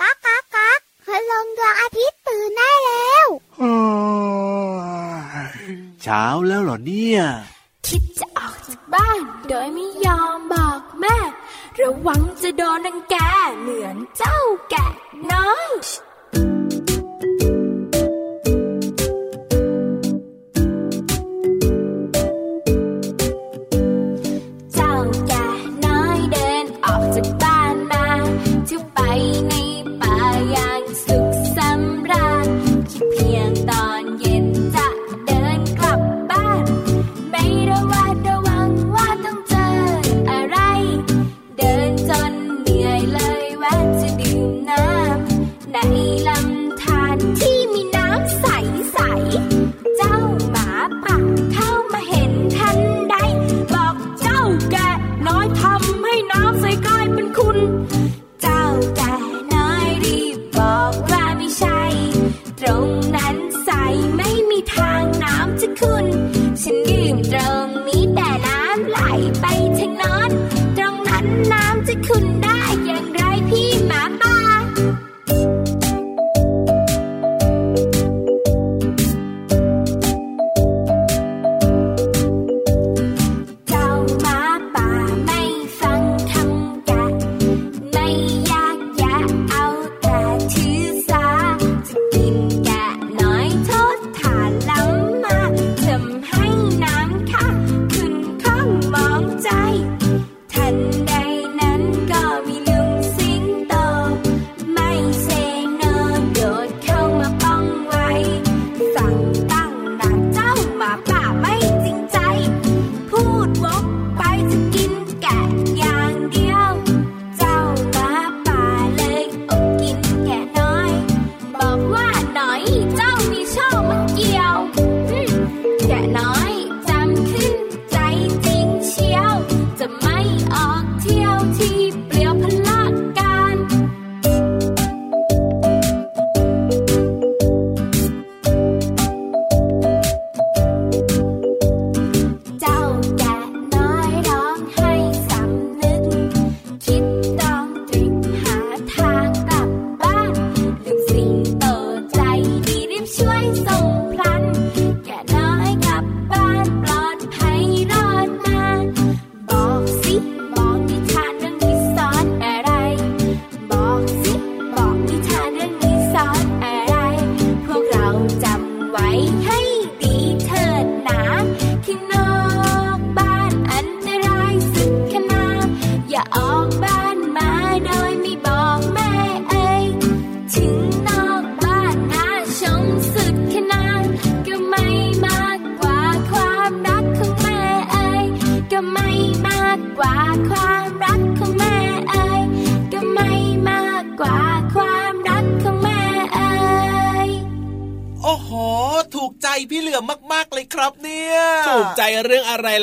ก๊ากก๊ากก๊ากพลังดวงอาทิตย์ตื่นได้แล้วเช้าแล้วเหรอเนี่ย คิดจะออกจากบ้าน โดยไม่ยอมบอกแม่ ระวังจะโดนนังแกเหมือนเจ้าแกะน้อย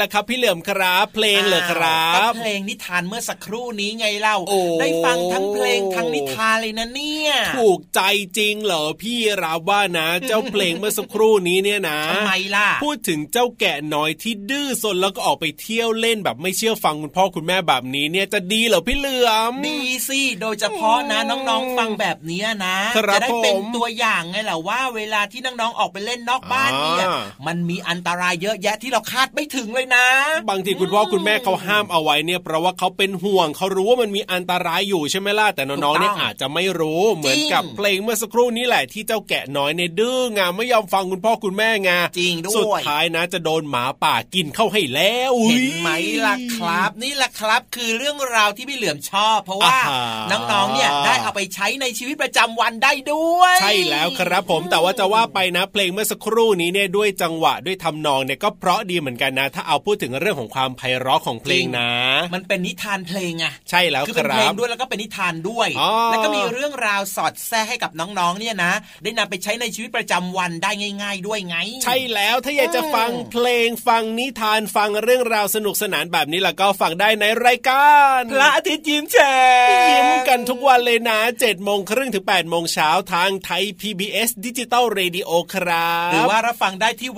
ล่ะครับ พี่เหลือมครับ เพลงเหรอครัก็บเพลงนิทานเมื่อสักครู่นี้ไงเล่าโอ้ได้ฟังทั้งเพลงทั้งนิทานเลยนะเนี่ย ถูกใจจริงเหรอพี่รับว่านะ เจ้าเพลงเมื่อสักครู่นี้เนี่ยนะทำไมล่ะพูดถึงเจ้าแกะน้อยที่ดื้อซนแล้วก็ออกไปเที่ยวเล่นแบบไม่เชื่อฟังคุณพ่อคุณแม่แบบนี้เนี่ยจะดีเหรอพี่เหลือมดีสิโดยเฉพาะนะน้องๆฟังแบบเนี้ยนะครับจะได้เป็นผมตัวอย่างไงแหละว่า เวลาที่น้องๆออกไปเล่นนอกบ้านเนี่ยอ่ามันมีอันตรายเยอะแยะที่เราคาดไม่ถึงเลยนะ บางทีคุณพ่อคุณแม่เขาห้ามเอาไว้เนี่ยเพราะว่าเขาเป็นห่วงเขารู้ว่ามันมีอันตรายอยู่ใช่ไหมล่ะแต่น้องๆเนี่ยถูกต้องอาจจะไม่รู้เหมือนกับเพลงเมื่อสักครู่นี้แหละที่เจ้าแกะน้อยเนี่ยดื้องาไม่ยอมฟังคุณพ่อคุณแม่ไงจริงด้วยสุดท้ายนะ จะโดนหมาป่ากินเข้าให้แล้วเห็นอุ๊ยไหมล่ะครับ นี่แหละครับ คือเรื่องราวที่พี่เหลือมชอบ เพราะว่าอ่าฮะน้องๆเนี่ยได้เอาไปใช้ในชีวิตประจำวันได้ด้วย ใช่แล้วครับผมแต่ว่าจะว่าไปนะ เพลงเมื่อสักครู่นี้เนี่ยด้วยจังหวะด้วยทำนองเนี่ยก็เพราะดีเหมือนกันนะ ถ้าเอาพูดถึงเรื่องของความไพเราะของเพลงนะ มันเป็นนิทานเพลงไงใช่แล้วคือคเป็นเพลงด้วยแล้วก็เป็นนิทานด้วยอ๋อแล้วก็มีเรื่องราวสอดแทรกให้กับน้องๆเนี่ยนะ ได้นำไปใช้ในชีวิตประจำวันได้ง่าย ๆ ด้วยไง ใช่แล้วถ้าอยากจะฟังเพลงฟังนิทานฟังเรื่องราวสนุกสนานแบบนี้แล้วก็ฟังได้ในรายการพระอาทิตย์ยิ้มแฉ่งยิ้มกันทุกวันเลยนะ7จ็ดโมงครึ่งถึง8ปดโมงเช้าทางไทย PBS ดิจิตอลเรดิโอครับ หรือว่ารับฟังได้ที่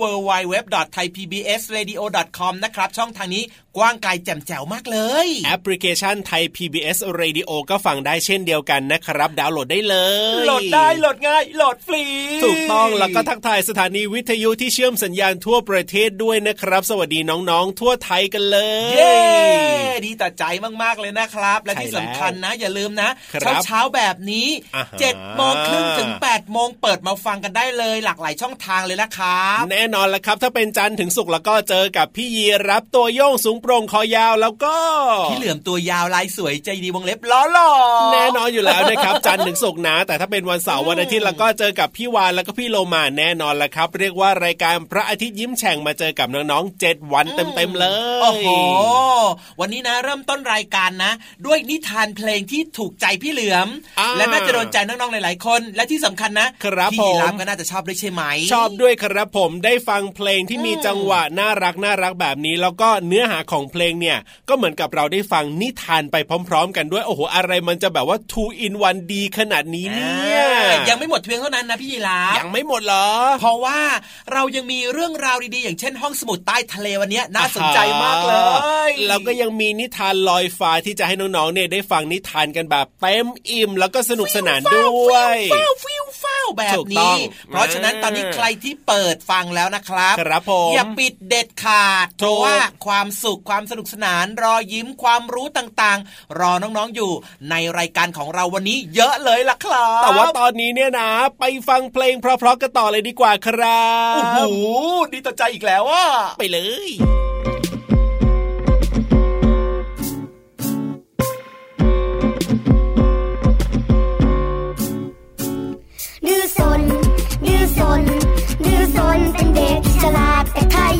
www.thaipbsradio.com นะครับ ช่องทางนี้กว้างไกลแจ่มแจ๋วมากเลยแอปพลิเคชันไทย PBS Radio ก็ฟังได้เช่นเดียวกันนะครับ ดาวน์โหลดได้เลย โหลดได้โหลดง่ายโหลดฟรี ถูกต้องแล้วก็ทักทายสถานีวิทยุที่เชื่อมสัญญาณทั่วประเทศด้วยนะครับ สวัสดีน้องๆ ทั่วไทยกันเลย เย้ดีต่อใจมากๆเลยนะครับ และใช่ที่สำคัญนะ อย่าลืมนะครัเช้าบเช้าๆแบบนี้อ่าฮะ7จ็ดโมงครึ่งถึง8ปดโมงเปิดมาฟังกันได้เลย หลากหลายช่องทางเลยนะครับ แน่นอนละครับ ถ้าเป็นจันทร์ถึงศุกร์แล้วก็เจอกับพี่ยีรับตัวโยงสูงโปร่งคอยาวแล้วก็ พี่เหลือมตัวยาวลายสวยใจดีวงเล็บล้อหล่อแน่นอนอยู่แล้วนะครับจันทร์ถึงศุกร์นะ แต่ถ้าเป็นวันเสาร์วันอาทิตย์แล้วก็เจอกับพี่วานแล้วก็พี่โลมาแน่นอนละครับ เรียกว่ารายการพระอาทิตย์ยิ้มแฉ่งมาเจอกับน้องๆเจ็ดวันเต็มๆเลยโอ้โหวันนี้นะเริ่มต้นรายการนะ ด้วยนิทานเพลงที่ถูกใจพี่เหลือมอและน่าจะโดนใจน้องๆหลายๆคน และที่สำคัญนะครับพี่ผมรับก็น่าจะชอบด้วยใช่ไหมชอบด้วยครับผมได้ฟังเพลงที่มีจังหวะน่ารักน่ารักแบบนี้แล้วก็เนื้อหาของเพลงเนี่ยก็เหมือนกับเราได้ฟังนิทานไปพร้อม ๆ กันด้วยโอ้โหอะไรมันจะแบบว่า two in one ดีขนาดนี้เนี่ยอ่ายังไม่หมดเพียงเท่านั้นนะพี่ยีราฟยังไม่หมดเหรอ เพราะว่าเรายังมีเรื่องราวดีๆ อย่างเช่นห้องสมุดใต้ทะเลวันนี้น่าสนใจมากเลยแล้วก็ยังมีนิทานลอยฟ้าที่จะให้น้องๆเนี่ยได้ฟังนิทานกันแบบเต็มอิ่มแล้วก็สนุกสนานด้วยฟิว ฟิวฟิวแบบนี้ถูกต้องเพราะฉะนั้นตอนนี้ใครที่เปิดฟังแล้วนะครับครับผมอย่าปิดเด็ดขาดเพถูกราะว่าความสุขความสนุกสนานรอยยิ้มความรู้ต่างๆ รอน้องๆอยู่ในรายการของเราวันนี้เยอะเลยล่ะครับแต่ว่าตอนนี้เนี่ยนะ ไปฟังเพลงเพราะๆกันต่อเลยดีกว่าครับโอ้โหดีต่อใจอีกแล้วอะไปเลย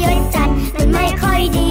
ย้ยจัดมันไม่ค่อยดี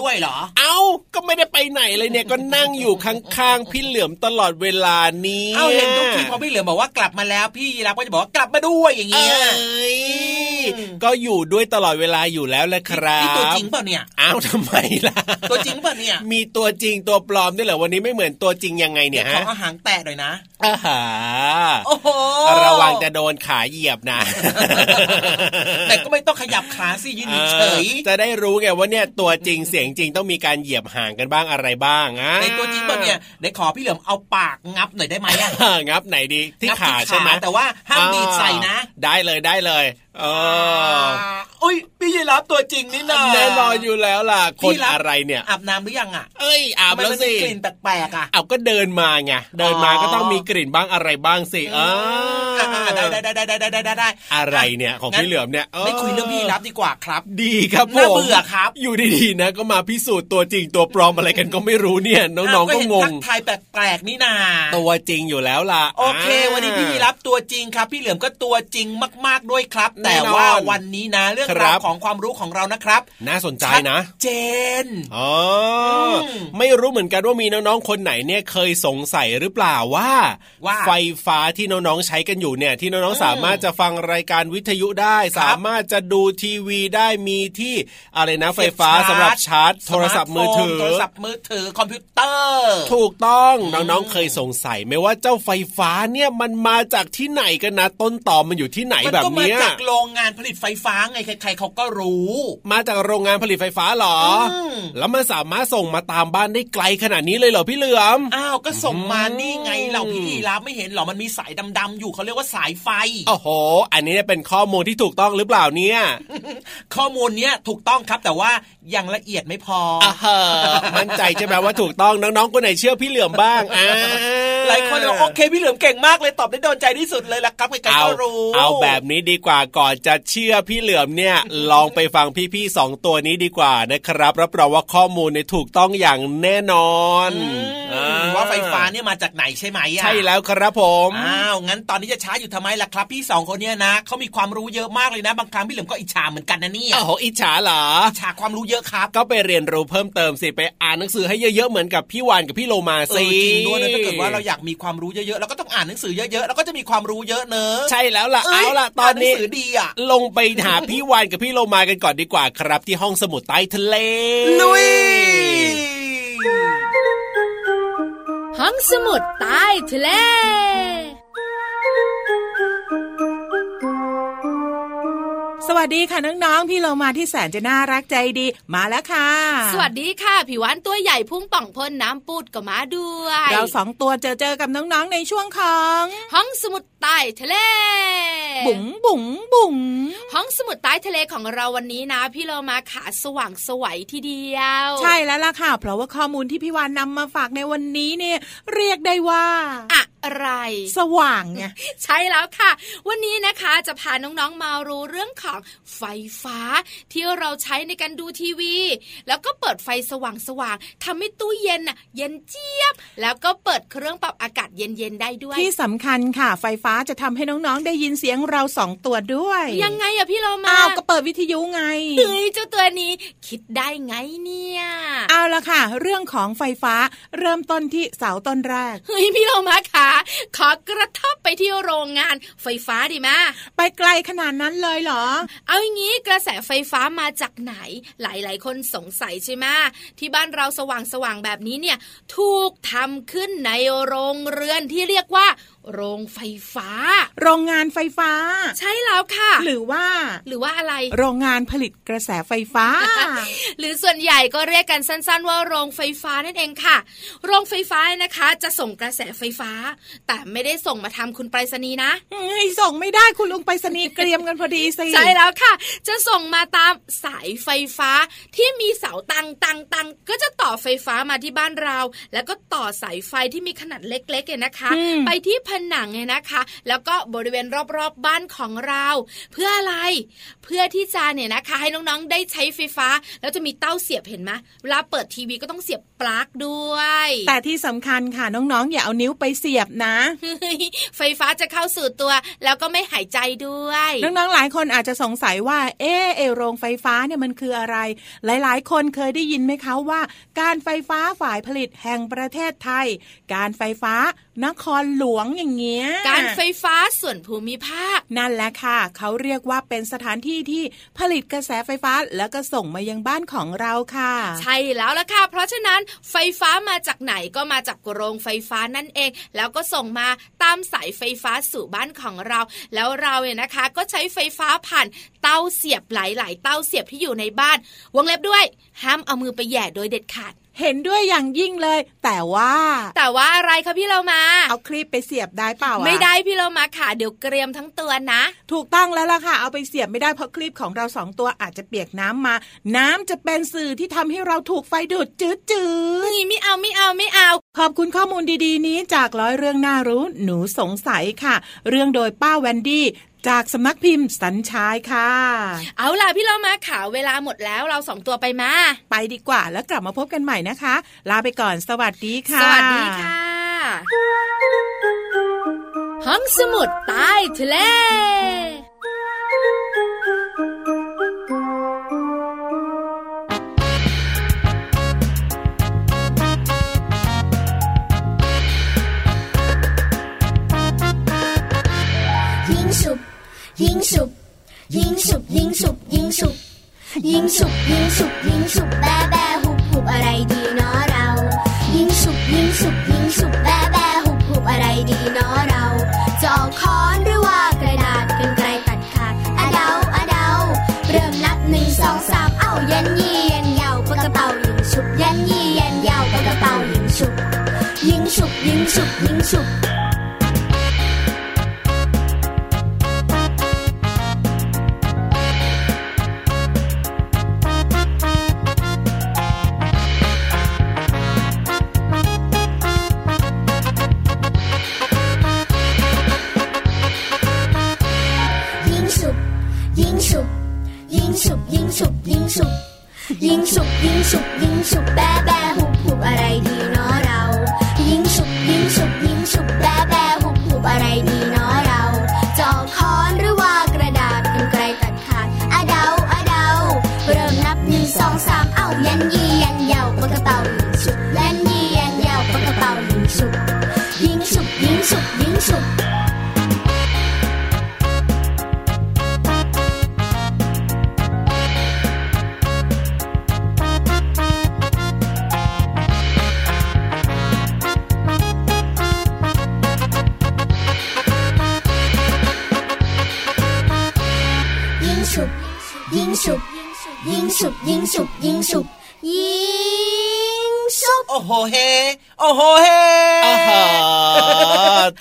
ด้วยเหรอ เอ้าก็ไม่ได้ไปไหนเลยเนี่ยก็นั่งอยู่ข้างๆพี่เหลือมตลอดเวลานี้เอ้าเห็นทุกทีพอพี่เหลือมบอกว่ากลับมาแล้วพี่ยีรับก็จะบอกว่ากลับมาด้วยอย่างเอเงี้ย้ยก็อยู่ด้วยตลอดเวลาอยู่แล้วแหละครับนี่ตัวจริงเปล่าเนี่ยอ้าวทำไมล่ะ ตัวจริงเปล่าเนี่ย มีตัวจริงตัวปลอมด้วยเหรอวันนี้ไม่เหมือนตัวจริงยังไงเนี่ยขอฮะอาหารแตะหน่อยนะอาหาโอ้โห ระวังจะโดนขาเหยียบนะ แต่ก็ไม่ต้องขยับขาสิยืนเฉยเออจะได้รู้ไงว่าเนี่ยตัวจริงเสียงจริงต้องมีการเหยียบห่างกันบ้างอะไรบ้างอะในตัวจริงเปล่าเนี่ยเดี๋ยวขอพี่เหลือมเอาปากงับหน่อยได้ไหมอะงับไหนดีที่งับขาใช่ไหมแต่ว่าห้ามดีดใส่นะ ได้เลยได้เลยเอออุ้ยพี่ยีรับตัวจริงนี่นาแน่นอนอยู่แล้วล่ะ คนพี่รับอะไรเนี่ยอาบน้ำหรือยังอะ เอ้ยอาบทำไมแล้วมันสิมีกลิ่นแปลกๆอะเอาก็เดินมาไงเดินมาอ๋อก็ต้องมีกลิ่นบ้างอะไรบ้างสิอ่าได้ได้ได้ได้ได้ได้ได้อะไรเนี่ยของพี่เหลือมเนี่ยไม่คุยเรื่องพี่รับดีกว่าครับ ดีครับผมน่าเบื่อครับ อยู่ดีๆนะ ก็มาพิสูจน์ตัวจริงตัวปลอมอะไรกันก็ไม่รู้เนี่ย น้องๆก็งงทักทายแปลกๆนี่นาตัวจริงอยู่แล้วล่ะโอเค วันนี้พี่รับตัวจริงครับ พี่เหลือมก็ตัวจริงมาก ๆด้วยครับ แต่ว่าวันนี้นะ เรื่องราวของความรู้ของเรานะครับ น่าสนใจนะเจนอ๋อไม่รู้เหมือนกันว่ามีน้องๆคนไหนเนี่ยเคยสงสัยหรือเปล่าว่าไฟฟ้าที่น้องๆใช้กันอยู่เนี่ยที่น้องๆสามารถจะฟังรายการวิทยุได้ครับสามารถจะดูทีวีได้มีที่อะไรนะไฟฟ้าสำหรับชาร์จ โทรศัพท์มือถือโทรศัพท์มือถือคอมพิวเตอร์ ถูกต้องน้องๆเคยสงสัยไหมว่าเจ้าไฟฟ้าเนี่ยมันมาจากที่ไหนกันนะต้นตอมันอยู่ที่ไหนมันแบบก็มาเนี้ยจากโรงงานผลิตไฟฟ้าไงใใครๆเขาก็รู้ มาจากโรงงานผลิตไฟฟ้าเหรออืมแล้วมันสามารถส่งมาตามบ้านได้ไกลขนาดนี้เลยเหรอพี่เหลือมอ้าวก็ส่งมาอืมนี่ไงเราพี่ยีรับไม่เห็นเหรอมันมีสายดำๆอยู่เขาเรียกว่าสายไฟโอ้โห อันนี้เป็นข้อมูลที่ถูกต้องหรือเปล่าเนี่ย ข้อมูลเนี้ยถูกต้องครับแต่ว่ายังละเอียดไม่พอออ่าฮะมั่นใจใช่ไหมว่าถูกต้องน้องๆคนไหนเชื่อพี่เหลือมบ้างอ่าหลายคนบอกโอเคพี่เหลือมเก่งมากเลยตอบได้โดนใจที่สุดเลยล่ะครับใครๆเอาก็รู้เอาแบบนี้ดีกว่าก่อนจะเชื่อพี่เหลือมเนี่ยลองไปฟังพี่ๆสองตัวนี้ดีกว่านะครับรับรองว่าข้อมูลเนี่ยถูกต้องอย่างแน่นอนอืมอ่ว่าไฟฟ้าเนี่ยมาจากไหนใช่ไหมอะใช่แล้วครับผมอ้าวงั้นตอนนี้จะช้าอยู่ทำไมล่ะครับพี่สองคนเนี้ยนะเขามีความรู้เยอะมากเลยนะ บางครั้งพี่เหลือมก็อิจฉาเหมือนกันนะเนี่ยโอ้โหอิจฉาเหรออิจฉาความรู้เยอะครับ ก็ไปเรียนรู้เพิ่มเติมสิไปอ่านหนังสือให้เยอะๆเหมือนกับพี่วานกับพี่โลมาเอสิอจริงด้วยนะถ้าเกิดว่าเราอยากมีความรู้เยอะๆเราก็ต้องอ่านหนังสือเยอะๆเราก็จะมีความรู้เยอะเนอะใช่แล้วล่ะเอ้ยเอาล่ะตอนนี้านหงสือดีอะลงไปหาพี่วานกับพี่โลมากันก่อนดีกว่าครับ ที่ห้องสมุดใต้ทะเลลุย สมุทรใต้ทะเล วัสดีค่ะน้องๆ พี่เรามาที่แสนจะน่ารักใจดีมาแล้วค่ะ สวัสดีค่ะผิวหวานตัวใหญ่พุ่งป่องพ่นน้ำปูดก็มาด้วย เราสองตัวเจอเจอกับน้องๆในช่วงของ ห้องสมุดใต้ทะเล บุ๋งบุ๋งบุ๋งห้องสมุดใต้ทะเลของเราวันนี้นะ พี่เรามาขาสว่างสวัยทีเดียว ใช่แล้วล่ะค่ะ เพราะว่าข้อมูลที่พี่วานนำมาฝากในวันนี้เนี่ยเรียกได้ว่าอะ ไร สว่างไงใช่แล้วค่ะ วันนี้นะคะจะพาน้องๆมารู้เรื่องของไฟฟ้า ที่เราใช้ในการดูทีวี แล้วก็เปิดไฟสว่างๆทำให้ตู้เย็นน่ะเย็นเจี๊ยบ แล้วก็เปิดเครื่องปรับอากาศเย็นๆได้ด้วย ที่สำคัญค่ะ ไฟฟ้าจะทำให้น้องๆได้ยินเสียงเราสองตัวด้วย ยังไงอะพี่เรามาอ้าวก็เปิดวิทยุไงเฮ้ยเจ้าตัวนี้คิดได้ไงเนี่ยเอาละค่ะ เรื่องของไฟฟ้าเริ่มต้นที่เสาต้นแรกเฮ้ยพี่เรามาค่ะขอกระทบไปที่โรงงานไฟฟ้าดีไหมไปไกลขนาดนั้นเลยเหรอ เอาอย่างนี้กระแสไฟฟ้ามาจากไหน หลาย ๆ คนสงสัยใช่ไหมที่บ้านเราสว่างๆแบบนี้เนี่ย ถูกทำขึ้นในโรงเรือนที่เรียกว่า โรงไฟฟ้า โรงงานไฟฟ้า ใช่แล้วค่ะ หรือว่า หรือว่าอะไร โรงงานผลิตกระแสไฟฟ้า หรือส่วนใหญ่ก็เรียกกันสั้น ๆ ว่าโรงไฟฟ้านั่นเองค่ะ โรงไฟฟ้านะคะ จะส่งกระแสไฟฟ้า แต่ไม่ได้ส่งมาทำคุณไปรษณีย์นะเฮ้ยส่งไม่ได้คุณลุงไปรษณีย์เกรียมกันพอดีสิใช่แล้วค่ะ จะส่งมาตามสายไฟฟ้าที่มีเสาตังตังตังก็จะต่อไฟฟ้ามาที่บ้านเรา แล้วก็ต่อสายไฟที่มีขนาดเล็กๆเนี่ยนะคะ ไปที่ผนังเนี่ยนะคะ แล้วก็บริเวณรอบๆบบ้านของเรา เพื่ออะไร เพื่อที่จะเนี่ยนะคะ ให้น้องๆได้ใช้ไฟฟ้า แล้วจะมีเต้าเสียบเห็นไหมเวลาเปิดทีวีก็ต้องเสียบปลั๊กด้วย แต่ที่สำคัญค่ะน้องๆอย่าเอานิ้วไปเสียบนะ ไฟฟ้าจะเข้าสู่ตัว แล้วก็ไม่หายใจด้วย น้องๆหลายคนอาจจะสงสัยว่า เออเอโรงไฟฟ้าเนี่ยมันคืออะไร หลายๆ คนเคยได้ยินไหมคะว่า การไฟฟ้าฝ่ายผลิตแห่งประเทศไทย การไฟฟ้านครหลวงอย่างเงี้ย การไฟฟ้าส่วนภูมิภาค นั่นแหละค่ะ เขาเรียกว่าเป็นสถานที่ที่ผลิตกระแสไฟฟ้าแล้วก็ส่งมายังบ้านของเราค่ะ ใช่แล้วล่ะค่ะ เพราะฉะนั้นไฟฟ้ามาจากไหนก็มาจากโรงไฟฟ้านั่นเอง แล้วก็ส่งมาตามสายไฟฟ้าสู่บ้านของเรา แล้วเราเนี่ยนะคะ ก็ใช้ไฟฟ้าผ่านเต้าเสียบหลาย ๆ เต้าเสียบที่อยู่ในบ้าน วงเล็บด้วย ห้ามเอามือไปแหย่โดยเด็ดขาด เห็นด้วยอย่างยิ่งเลย แต่ว่า แต่ว่าอะไรคะพี่เรามา เอาคลิปไปเสียบได้เปล่าอะไม่ได้พี่เรามาค่ะ เดี๋ยวเกรียมทั้งตัวนะ ถูกต้องแล้วล่ะค่ะ เอาไปเสียบไม่ได้เพราะคลิปของเราสองตัวอาจจะเปียกน้ำมา น้ำจะเป็นสื่อที่ทำให้เราถูกไฟดูดจืดจืดนี่ไม่เอาไม่เอาไม่เอา ขอบคุณข้อมูลดีๆ นี้จากร้อยเรื่องน่ารู้ หนูสงสัยค่ะ เรื่องโดยป้าแวนดี้ จากสำนักพิมพ์สัญชายค่ะ เอาล่ะพี่เรามาค่ะเวลาหมดแล้วเราสองตัวไปมา ไปดีกว่าแล้วกลับมาพบกันใหม่นะคะ ลาไปก่อนสวัสดีค่ะ สวัสดีค่ะ ห้องสมุดใต้ทะเล ฉุบยิงฉุบยิงฉุบยิงฉุบยิงฉุบยิงฉุบแบแบหุบหุบอะไรดี 英雄英雄英雄一 งฉุบยิงฉุบยิงฉุบโอ้โหเฮโอ้โหเฮอ๋อ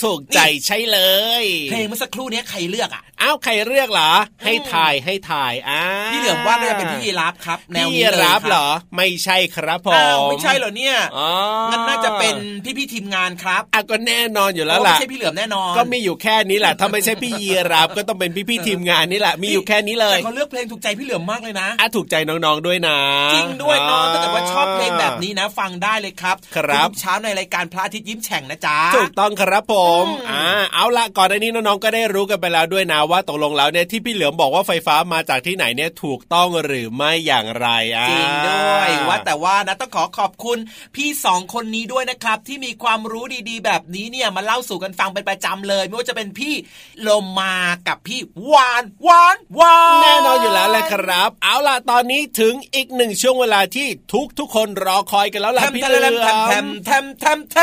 ถูกใจใช่เลยเพลงเมื่อสักครู่เนี้ยใครเลือกอะอ้าวใครเลือกเหรอ ให้ถ่ายให้ถ่ายอ่าพี่เหลือมว่าน่าจะเป็นพี่ยีราฟครับแนวพี่นี้เลยรับคเหรอ ไม่ใช่ครับผมอ้าวไม่ใช่เหรอเนี่ยอ๋องั้นน่าจะเป็นพี่พี่ๆทีมงานครับอะก็แน่นอนอยู่แล้วโอ้ล่ะไม่ใช่พี่เหลือมแน่นอนก็มีอยู่แค่นี้แหละถ้าไม่ใช่พี่ยีรับก็ต้องเป็นพี่พี่ๆทีมงานนี่แหละมีอยู่แค่นี้เลยแต่เขาเลือกเพลงถูกใจพี่เหลือมมากเลยนะอะถูกใจน้องๆด้วยนะจริงด้วยน้องถ้าเกิดว่าชอบเพลงแบบนี้นะฟังได้เลยครับ ครับทุกเช้าในรายการพระอาทิตย์ยิ้มแฉ่งนะจ๊ะถูกต้องครับผมอ่าเอาละก่อนอันนี้น้องๆก็ได้รู้กันไปแล้วด้วยนะว่าตกลงแล้วเนี่ยที่พี่เหลือมบอกว่าไฟฟ้ามาจากที่ไหนเนี่ยถูกต้องหรือไม่อย่างไรอะจริงด้วยว่าแต่ว่านะต้องขอขอบคุณพี่สองคนนี้ด้วยนะครับ ที่มีความรู้ดีๆ แบบนี้เนี่ยมาเล่าสู่กันฟังเป็นประจำเลย ไม่ว่าจะเป็นพี่โลมากับพี่วานวานวานแน่นอนอยู่แล้วแหละครับ เอาล่ะตอนนี้ถึงอีกหนึ่งช่วงเวลาที่ทุกทุกๆคนรอคอยกันแล้วล่ะพี่เหลือมแทมแทมแทมแท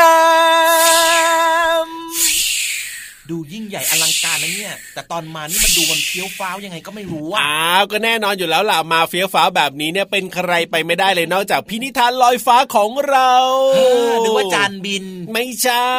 ม ดูยิ่งใหญ่อลังการนะเนี่ย แต่ตอนมานี่มันดูมันเฟี้ยวฟ้าวยังไงก็ไม่รู้อะอ้าวก็แน่นอนอยู่แล้วล่ะมาเฟี้ยวฟ้าแบบนี้เนี่ยเป็นใครไปไม่ได้เลยนอกจากพินิธานลอยฟ้าของเราเออนึกว่าจานบิน ไม่ใช่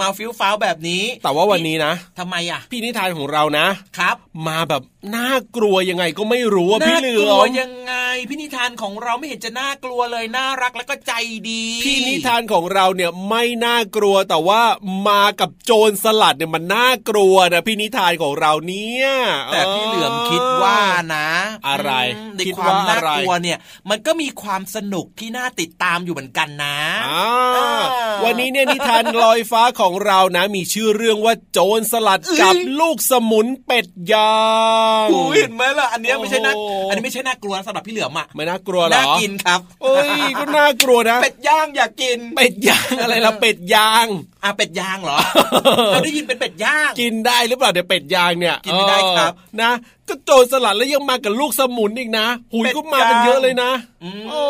มาฟิวฟ้าวแบบนี้ แต่ว่าวันนี้นะทำไมอะพี่นิทานของเรานะครับ มาแบบน่ากลัวยังไงก็ไม่รู้อะพี่น่าเหลืกอลัวมยังไงพี่นิทานของเราไม่เห็นจะน่ากลัวเลยน่ารักแล้วก็ใจดีพี่นิทานของเราเนี่ยไม่น่ากลัวแต่ว่ามากับโจรสลัดเนี่ยมันน่ากลัวนะพี่นิทานของเราเนี่ยแต่พี่เหลือมคิดว่านะ อะไรมในคิดความว่าน่าอะไรกลัวเนี่ย มันก็มีความสนุกที่น่าติดตามอยู่เหมือนกันนะอ่าอ่าวันนี้เนี่ยนิทานลอยฟ้าของเรานะ มีชื่อเรื่องว่าโจรสลัดกับลูกสมุนเป็ดย่างโอ้ยเห็นไหมล่ะอันเนี้ยไม่ใช่น่าโอ้อันนี้ไม่ใช่น่ากลัวสำหรับพี่เหลือมอะไม่น่ากลัวเหรอน่ากินครับเอ้ยก็น่ากลัวนะ เป็ดย่างอยากกิน เป็ดย่างอะไรล่ะเป็ดย่าง อะเป็ดย่างเหรอเราได้ยินเป็นเป็ดย่างกินได้หรือเปล่าเดี๋ยวเป็ดย่างเนี่ยกินไม่ได้ครับเออนะก็โจรสลัดแล้วยังมากับลูกสมุนอีกนะ หุยเป็ดก็มากันเยอะเลยนะอืมโอ้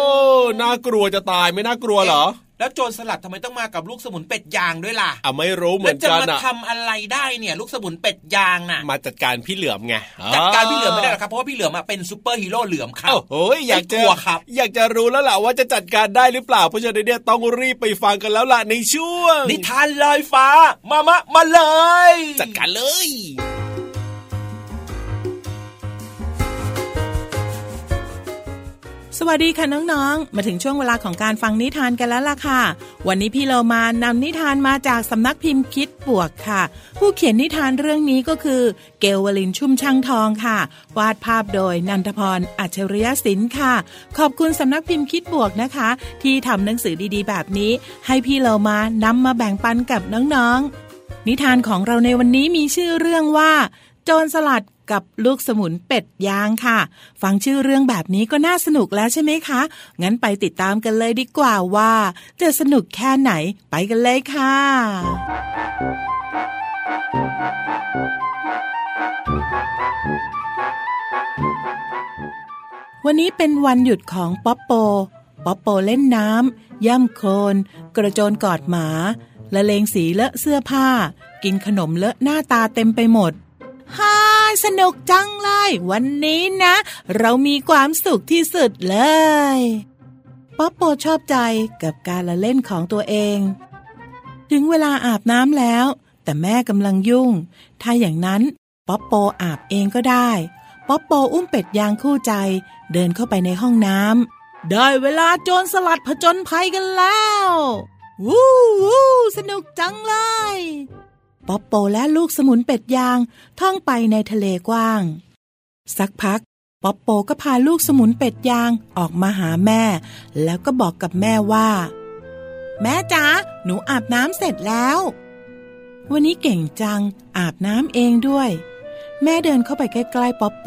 น่ากลัวจะตายไม่น่ากลัวเหรอ แล้วโจรสลัดทำไมต้องมากับลูกสมุนเป็ดย่างด้วยล่ะอะไม่รู้เหมืแล้วจะมาทำอะไรได้เนี่ยลูกสมุนเป็ดย่างน่ะ มาจัดการพี่เหลือมไงจัดการพี่เหลือมไม่ได้หรอกครับเพราะว่าพี่เหลือมอะเป็นซูเปอร์ฮีโร่เหลือมครับเอ้าโอ้ยอยากจะไม่กลัวครับ อยากจะรู้แล้วล่ะว่าจะจัดการได้หรือเปล่า เพราะฉะนั้นเนี่ยต้องรีบไปฟังกันแล้วล่ะในช่วง นิทานลอยฟ้ามามะมาเลย จัดการเลย สวัสดีค่ะน้องๆ มาถึงช่วงเวลาของการฟังนิทานกันแล้วล่ะค่ะ วันนี้พี่เรามานำนิทานมาจากสำนักพิมพ์คิดบวกค่ะ ผู้เขียนนิทานเรื่องนี้ก็คือ เกลวลินชุ่มช่างทองค่ะ วาดภาพโดยนันทพรอัจฉริยศิลป์ค่ะ ขอบคุณสำนักพิมพ์คิดบวกนะคะ ที่ทำหนังสือดีๆ แบบนี้ ให้พี่เรามานำมาแบ่งปันกับน้องๆ นิทานของเราในวันนี้มีชื่อเรื่องว่า โจรสลัด กับลูกสมุนเป็ดยางค่ะ ฟังชื่อเรื่องแบบนี้ก็น่าสนุกแล้วใช่ไหมคะ งั้นไปติดตามกันเลยดีกว่าว่า จะสนุกแค่ไหนไปกันเลยค่ะวันนี้เป็นวันหยุดของป๊อปโป ป๊อปโปเล่นน้ำ ย่ำโคลน กระโจนกอดหมา ละเลงสีเลอะเสื้อผ้า กินขนมเลอะหน้าตาเต็มไปหมด ฮ่า สนุกจังเลย วันนี้นะ เรามีความสุขที่สุดเลยป๊อปโปชอบใจกับการละเล่นของตัวเอง ถึงเวลาอาบน้ำแล้ว แต่แม่กำลังยุ่ง ถ้าอย่างนั้นป๊อปโปอาบเองก็ได้ป๊อปโปอุ้มเป็ดยางคู่ใจ เดินเข้าไปในห้องน้ำได้เวลาโจรสลัดผจญภัยกันแล้ว วู้วู้สนุกจังเลย ป๊อปโปและลูกสมุนเป็ดยางท่องไปในทะเลกว้าง สักพัก ป๊อปโปก็พาลูกสมุนเป็ดยางออกมาหาแม่ แล้วก็บอกกับแม่ว่า แม่จ๋าหนูอาบน้ำเสร็จแล้ว วันนี้เก่งจัง อาบน้ำเองด้วย แม่เดินเข้าไปใกล้ๆป๊อปโป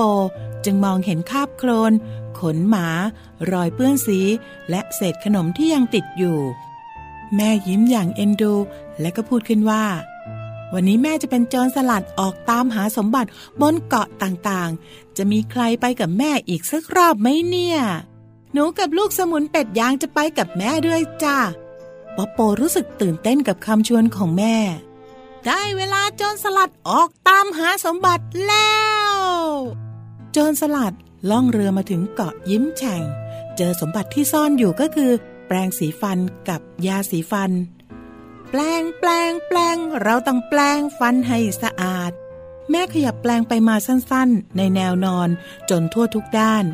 จึงมองเห็นคราบโคลนขนหมา รอยเปื้อนสีและเศษขนมที่ยังติดอยู่ แม่ยิ้มอย่างเอ็นดู และก็พูดขึ้นว่า วันนี้แม่จะเป็นโจรสลัดออกตามหาสมบัติบนเกาะต่างๆ จะมีใครไปกับแม่อีกสักรอบไหมเนี่ย หนูกับลูกสมุนเป็ดยางจะไปกับแม่ด้วยจ้าป๊อปโปรู้สึกตื่นเต้นกับคำชวนของแม่ ได้เวลาโจรสลัดออกตามหาสมบัติแล้ว โจรสลัดล่องเรือมาถึงเกาะยิ้มแฉ่ง เจอสมบัติที่ซ่อนอยู่ก็คือ แปรงสีฟันกับยาสีฟัน แปลงแปลงแปลง เราต้องแปลงฟันให้สะอาด แม่ขยับแปลงไปมาสั้นๆ ในแนวนอนจนทั่วทุกด้าน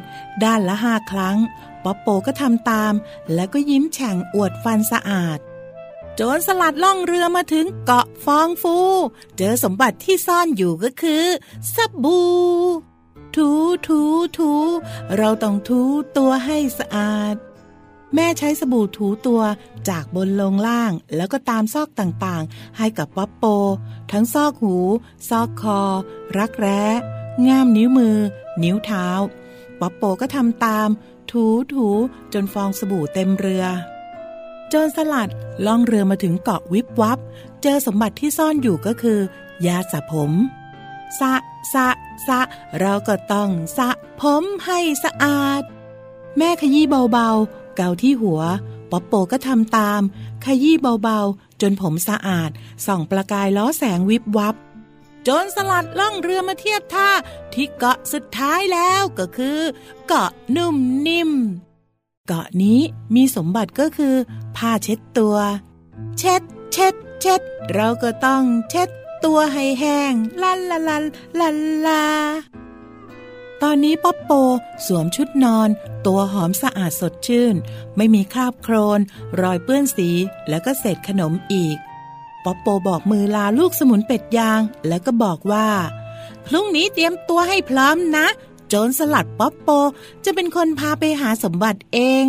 ด้านละห้าครั้ง ป๊อปโปก็ทำตาม แล้วก็ยิ้มแฉ่งอวดฟันสะอาด โจรสลัดล่องเรือมาถึงเกาะฟองฟู เจอสมบัติที่ซ่อนอยู่ก็คือสบู่ถูถูถู เราต้องถูตัวให้สะอาด แม่ใช้สบู่ถูตัวจากบนลงล่าง แล้วก็ตามซอกต่างๆ ให้กับป๊อปโป ทั้งซอกหู ซอกคอ รักแร้ ง่ามนิ้วมือ นิ้วเท้าป๊อปโปก็ทำตาม ถูถูจนฟองสบู่เต็มเรือจรสลัดล่องเรือมาถึงเกาะวิบวับ เจอสมบัติที่ซ่อนอยู่ก็คือ ยาสระผมสะสะสะเราก็ต้องสระผมให้สะอาด แม่ขยี้เบาๆ เกาที่หัว ป๊อปโปก็ทำตาม ขยี้เบาๆ จนผมสะอาด ส่องประกายล้อแสงวิบวับ โจรสลัดล่องเรือมาเทียบท่า ที่เกาะสุดท้ายแล้วก็คือ เกาะนุ่มนิ่ม เกาะนี้มีสมบัติก็คือ ผ้าเช็ดตัว เช็ด เช็ด เช็ด เราก็ต้องเช็ดตัวให้แห้งลาลาลาลาลา ตอนนี้ป๊อปโปสวมชุดนอน ตัวหอมสะอาดสดชื่น ไม่มีคราบโครน รอยเปื้อนสี แล้วก็เศษขนมอีก ป๊อปโปบอกมือลาลูกสมุนเป็ดยาง แล้วก็บอกว่า พรุ่งนี้เตรียมตัวให้พร้อมนะ โจรสลัดป๊อปโปจะเป็นคนพาไปหาสมบัติเอง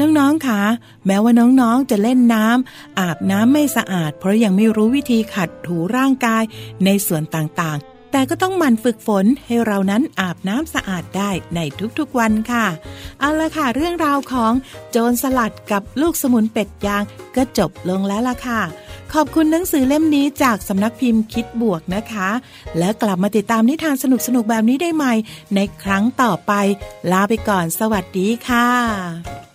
น้องๆ คะ แม้ว่าน้องๆ จะเล่นน้ำอาบน้ำไม่สะอาด เพราะยังไม่รู้วิธีขัดถูร่างกายในส่วนต่างๆ แต่ก็ต้องหมั่นฝึกฝนให้เรานั้นอาบน้ำสะอาดได้ในทุกๆวันค่ะ เอาละค่ะเรื่องราวของโจรสลัดกับลูกสมุนเป็ดยางก็จบลงแล้วล่ะค่ะ ขอบคุณหนังสือเล่มนี้จากสำนักพิมพ์คิดบวกนะคะ แล้วกลับมาติดตามนิทานสนุกๆแบบนี้ได้ใหม่ ในครั้งต่อไป ลาไปก่อนสวัสดีค่ะ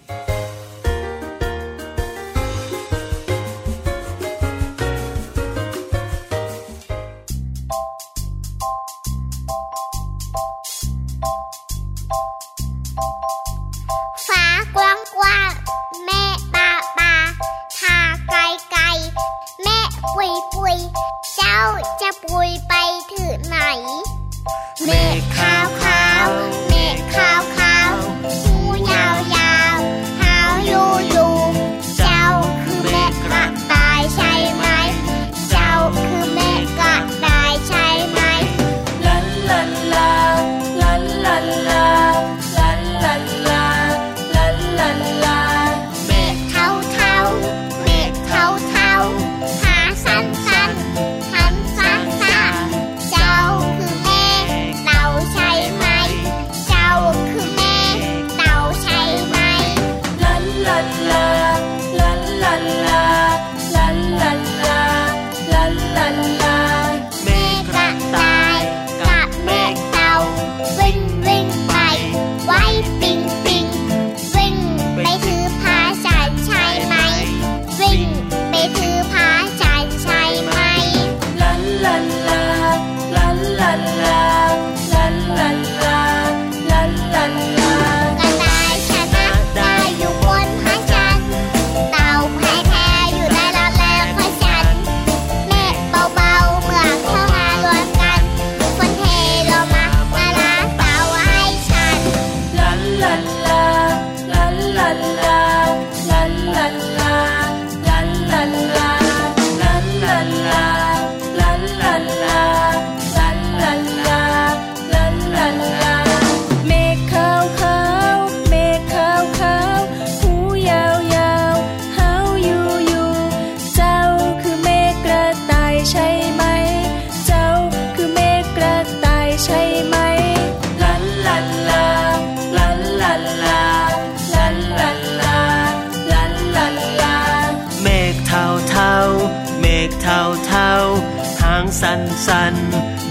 สันสัน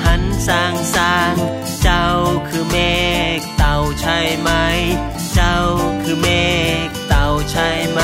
หันสางสางเจ้าคือเมฆเต่าใช่ไหม เจ้าคือเมฆเต่าใช่ไหม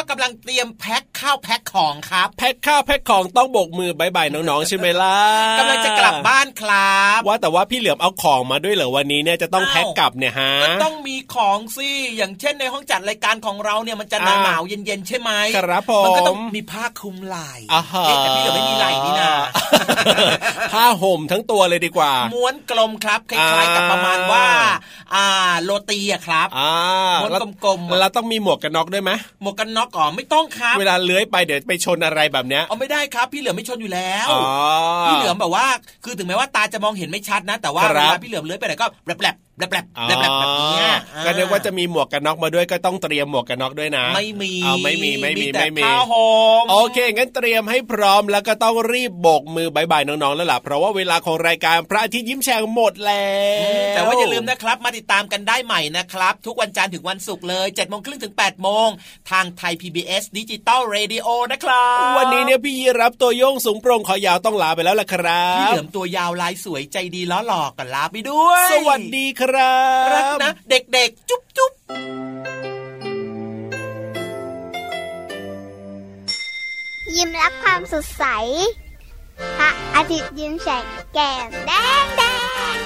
ก็กำลังเตรียมแพ็คข้าวแพ็คของครับ แพ็คข้าวแพ็คของต้องโบกมือบายบายน้องๆใช่ไหมล่ะกำลังจะกลับบ้านครับ ว่าแต่ว่าพี่เหลือมเอาของมาด้วยเหรอวันนี้เนี่ยจะต้องอ้าวแพ็คกลับเนี่ยฮะก็ต้องมีของสิอย่างเช่นในห้องจัดรายการของเราเนี่ยมันจะหอ่านาวๆเย็นๆใช่ไหมครับผมมันก็ต้องมีผ้าคลุมไหล่อ่าฮะเอ๊ะแต่พี่เหลือไม่มีไหล่นี่นาผ้าห่มทั้งตัวเลยดีกว่า ม้วนกลมครับคล้ายๆกับประมาณว่า อ่าโรตีอะครับอ่าม้วนแล้วกลมๆอะเราต้องมีหมวกกันน็อกด้วยไหมหมวกกันน็อกอ๋อไม่ต้องครับ เวลาเลื้อยไปเดี๋ยวไปชนอะไรแบบเนี้ยเอาไม่ได้ครับ พี่เหลือไม่ชนอยู่แล้วอ๋อพี่เหลือมแบบว่า คือถึงแม้ว่าตาจะมองเห็นไม่ชัดนะ แต่ว่าคเวรับลาพี่เหลือมเลื้อยไปไหนก็แปลบๆ แปลบๆแปลบอ๋อๆแบบเนี้ยก็นึกว่าจะมีหมวกกันน็อกมาด้วยก็ต้องเตรียมหมวกกันน็อกด้วยนะ ไม่มีเอาไม่มีไม่มีแต่ไม่มีผ้าห่มโอเคงั้นเตรียมให้พร้อมแล้วก็ต้องรีบโบกมือบายบายน้องๆแล้วล่ะเพราะว่าเวลาของรายการพระอาทิตย์ยิ้มแฉ่งหมดแล้วแต่ว่าอย่าลืมนะครับ มาติดตามกันได้ใหม่นะครับ ทุกวันจันทร์ถึงวันศุกร์เลย7จ็ดโมงครึ่งถึง8ปดโมงทางไทย PBS ดิจิตอลเรดิโอนะครับ วันนี้เนี่ยพี่ยีรับตัวโยงสูงโปร่งขอยาวต้องลาไปแล้วล่ะครัพี่บเหลือมตัวยาวลายสวยใจดีล้อหลอกกันลาไปด้วย สวัสดีครัรักบนะเด็กๆ จุ๊บจุ๊บยิ้มรับความสดใสพระอาทิตย์ยิ้มแฉกแก้มแดงแดง